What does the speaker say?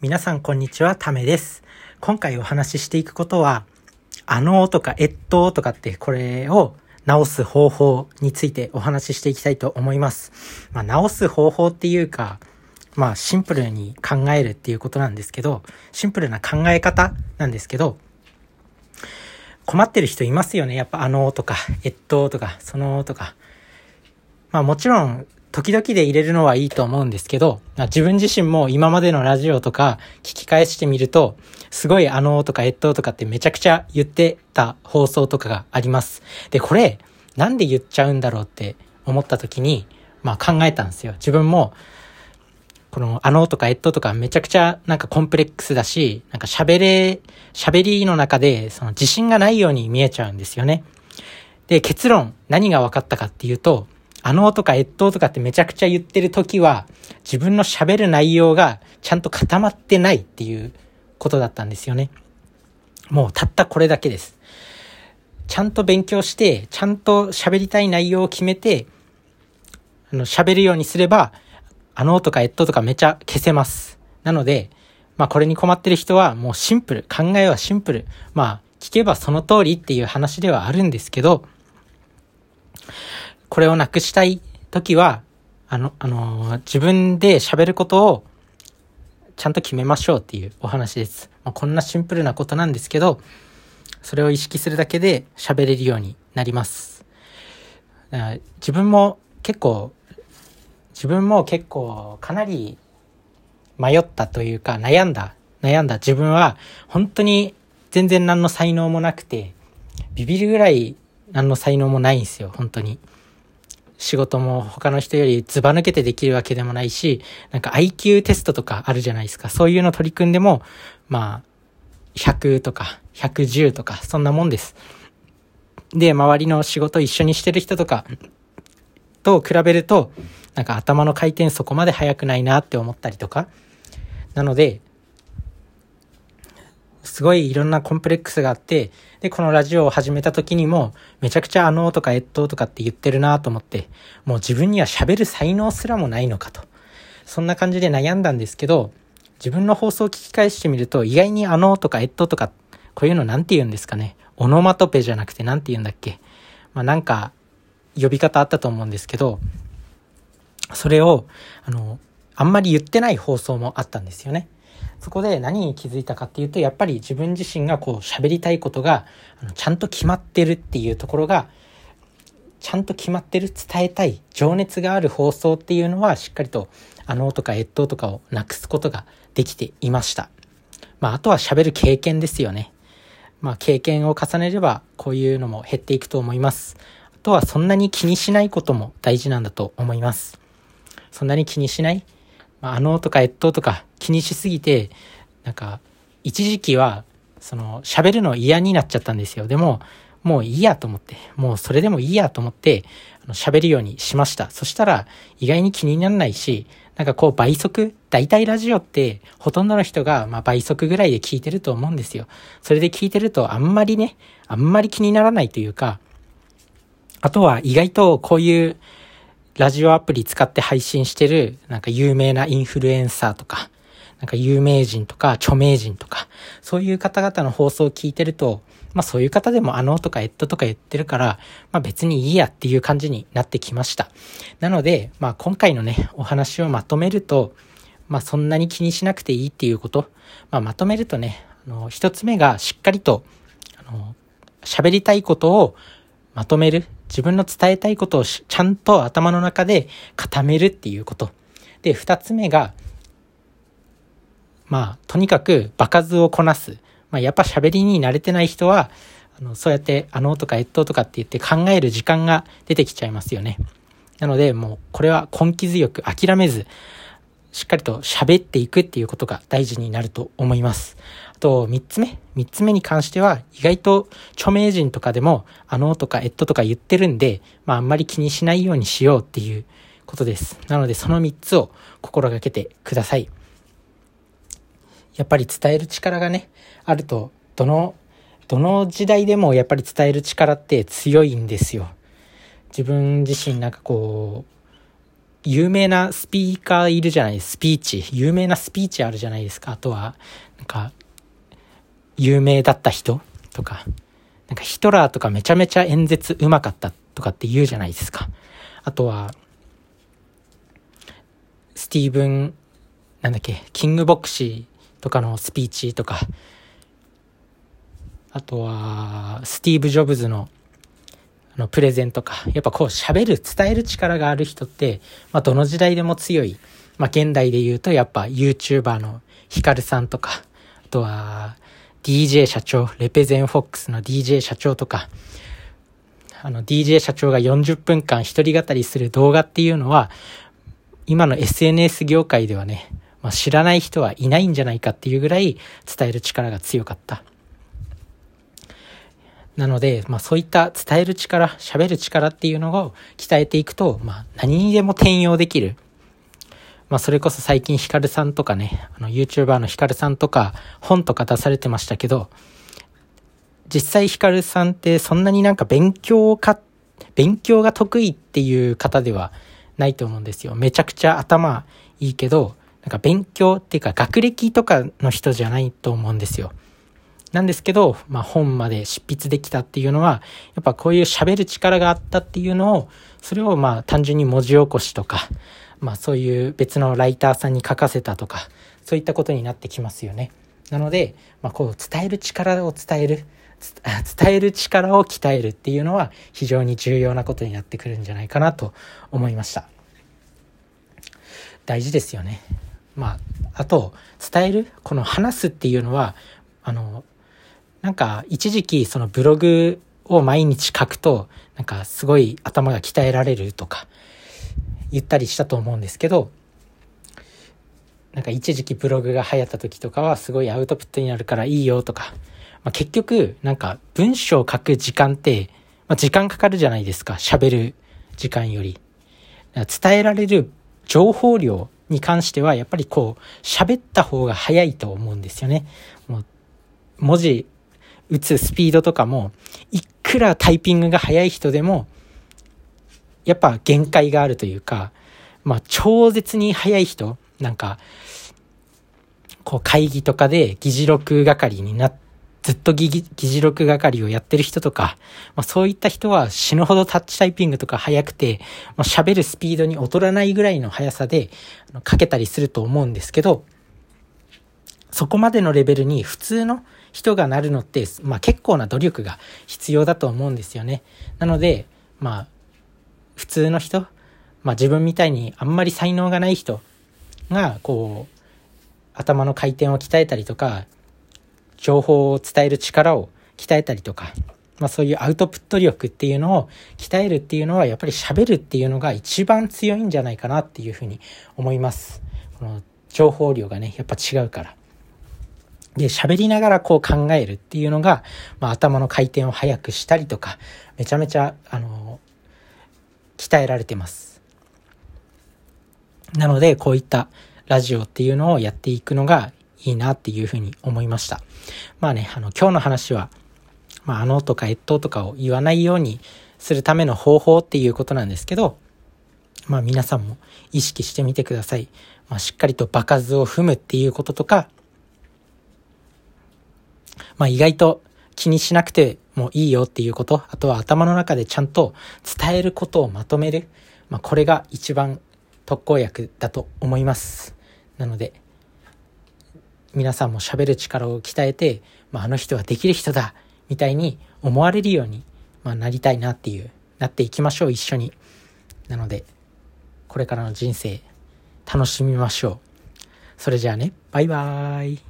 皆さんこんにちは、ためです。今回お話ししていくことは、あのーとかえっととかってこれを直す方法についてお話ししていきたいと思います。まあ、直す方法っていうか、まあシンプルに考えるっていうことなんですけど、シンプルな考え方なんですけど、困ってる人いますよね。やっぱあのとか、えっととか、そのとか。まあもちろん時々で入れるのはいいと思うんですけど、自分自身も今までのラジオとか聞き返してみると、すごいあのーとかえっととかってめちゃくちゃ言ってた放送とかがあります。で、これ、なんで言っちゃうんだろうって思った時に、まあ考えたんですよ。自分も、このあのーとかえっととかめちゃくちゃなんかコンプレックスだし、なんか喋れ、喋りの中でその自信がないように見えちゃうんですよね。で、結論、何が分かったかっていうと、あのとかえっとかってめちゃくちゃ言ってる時は、自分の喋る内容がちゃんと固まってないっていうことだったんですよね。もうたったこれだけです。ちゃんと勉強して、ちゃんと喋りたい内容を決めて、あの、喋るようにすれば、あのとかえっととかめちゃ消せます。なので、まあこれに困ってる人はもうシンプル、考えはシンプル。まあ聞けばその通りっていう話ではあるんですけど、これをなくしたい時は、あの、あのー、自分で喋ることをちゃんと決めましょうっていうお話です。まあ、こんなシンプルなことなんですけど、それを意識するだけで喋れるようになります。自分も結構、自分も結構かなり迷ったというか悩んだ、悩んだ自分は本当に全然何の才能もなくて、ビビるぐらい何の才能もないんですよ、本当に。仕事も他の人よりズバ抜けてできるわけでもないし、なんか IQ テストとかあるじゃないですか。そういうの取り組んでも、まあ、100とか110とか、そんなもんです。で、周りの仕事一緒にしてる人とかと比べると、なんか頭の回転そこまで速くないなって思ったりとか。なので、すごいいろんなコンプレックスがあって、で、このラジオを始めた時にも、めちゃくちゃあのとかえっととかって言ってるなと思って、もう自分には喋る才能すらもないのかと。そんな感じで悩んだんですけど、自分の放送を聞き返してみると、意外にあのとかえっととか、こういうのなんて言うんですかね。オノマトペじゃなくてなんて言うんだっけ。まあなんか、呼び方あったと思うんですけど、それを、あの、あんまり言ってない放送もあったんですよね。そこで何に気づいたかっていうと、やっぱり自分自身がこう喋りたいことが、あのちゃんと決まってるっていうところが、ちゃんと決まってる、伝えたい、情熱がある放送っていうのは、しっかりと、あのとか越冬とかをなくすことができていました。まあ、あとは喋る経験ですよね。まあ、経験を重ねれば、こういうのも減っていくと思います。あとは、そんなに気にしないことも大事なんだと思います。そんなに気にしないまあ、あのとか越冬とか気にしすぎて、なんか、一時期は、その、喋るの嫌になっちゃったんですよ。でも、もういいやと思って、もうそれでもいいやと思って、喋るようにしました。そしたら、意外に気にならないし、なんかこう倍速、大体ラジオって、ほとんどの人が、まあ倍速ぐらいで聞いてると思うんですよ。それで聞いてると、あんまりね、あんまり気にならないというか、あとは意外とこういうラジオアプリ使って配信してる、なんか有名なインフルエンサーとか、なんか有名人とか著名人とか、そういう方々の放送を聞いてると、まあそういう方でもあのとかえっととか言ってるから、まあ別にいいやっていう感じになってきました。なので、まあ今回のね、お話をまとめると、まあそんなに気にしなくていいっていうこと、まあまとめるとね、あの、一つ目がしっかりと、あの、喋りたいことをまとめる。自分の伝えたいことをちゃんと頭の中で固めるっていうこと。で、二つ目が、まあ、とにかく場数をこなす。まあ、やっぱ喋りに慣れてない人は、あの、そうやって、あのとか、えっととかって言って考える時間が出てきちゃいますよね。なので、もう、これは根気強く諦めず、しっかりと喋っていくっていうことが大事になると思います。あと、三つ目。三つ目に関しては、意外と著名人とかでも、あのとかえっととか言ってるんで、まああんまり気にしないようにしようっていうことです。なので、その三つを心がけてください。やっぱり伝える力がね、あると、どの、どの時代でもやっぱり伝える力って強いんですよ。自分自身なんかこう、有名なスピーカーいるじゃないです。スピーチ。有名なスピーチあるじゃないですか。あとは、なんか、有名だった人？とか、なんかヒトラーとかめちゃめちゃ演説うまかったとかって言うじゃないですか。あとは、スティーブン、なんだっけ、キング牧師とかのスピーチとか、あとは、スティーブ・ジョブズののプレゼンとか、やっぱこう喋る、伝える力がある人って、まあどの時代でも強い。まあ現代で言うとやっぱ YouTuber のヒカルさんとか、あとは DJ 社長、レペゼンフォックスの DJ 社長とか、あの DJ 社長が40分間一人語りする動画っていうのは、今の SNS 業界ではね、まあ、知らない人はいないんじゃないかっていうぐらい伝える力が強かった。なので、まあそういった伝える力、喋る力っていうのを鍛えていくと、まあ何にでも転用できる。まあそれこそ最近ヒカルさんとかね、あの YouTuber のヒカルさんとか本とか出されてましたけど、実際ヒカルさんってそんなになんか勉強か、勉強が得意っていう方ではないと思うんですよ。めちゃくちゃ頭いいけど、なんか勉強っていうか学歴とかの人じゃないと思うんですよ。なんですけど、まあ本まで執筆できたっていうのは、やっぱこういう喋る力があったっていうのを、それをまあ単純に文字起こしとか、まあそういう別のライターさんに書かせたとか、そういったことになってきますよね。なので、まあこう伝える力を伝える、伝える力を鍛えるっていうのは非常に重要なことになってくるんじゃないかなと思いました。大事ですよね。まあ、あと、伝える、この話すっていうのは、あの、なんか一時期そのブログを毎日書くと、なんかすごい頭が鍛えられるとか言ったりしたと思うんですけど、なんか一時期ブログが流行った時とかはすごいアウトプットになるからいいよとか、まあ、結局なんか文章を書く時間って、まあ、時間かかるじゃないですか、喋る時間より。伝えられる情報量に関してはやっぱりこう喋った方が早いと思うんですよね。もう文字打つスピードとかも、いくらタイピングが速い人でも、やっぱ限界があるというか、まあ、超絶に速い人、なんか、こう会議とかで議事録係にな、ずっと議議事録係をやってる人とか、まあ、そういった人は死ぬほどタッチタイピングとか速くて、まあ、喋るスピードに劣らないぐらいの速さで書けたりすると思うんですけど、そこまでのレベルに普通の人がなるのって、まあ結構な努力が必要だと思うんですよね。なので、まあ、普通の人、まあ自分みたいにあんまり才能がない人が、こう、頭の回転を鍛えたりとか、情報を伝える力を鍛えたりとか、まあそういうアウトプット力っていうのを鍛えるっていうのはやっぱり喋るっていうのが一番強いんじゃないかなっていうふうに思います。この情報量がね、やっぱ違うから。で、喋りながらこう考えるっていうのが、まあ、頭の回転を速くしたりとか、めちゃめちゃ、あの、鍛えられてます。なので、こういったラジオっていうのをやっていくのがいいなっていうふうに思いました。まあね、あの、今日の話は、まあ、あのとか越冬とかを言わないようにするための方法っていうことなんですけど、まあ皆さんも意識してみてください。まあしっかりと場数を踏むっていうこととか、まあ意外と気にしなくてもいいよっていうこと、あとは頭の中でちゃんと伝えることをまとめる。まあこれが一番特効薬だと思います。なので、皆さんも喋る力を鍛えて、まああの人はできる人だみたいに思われるように、まあ、なりたいなっていう、なっていきましょう、一緒に。なので、これからの人生、楽しみましょう。それじゃあね、バイバーイ。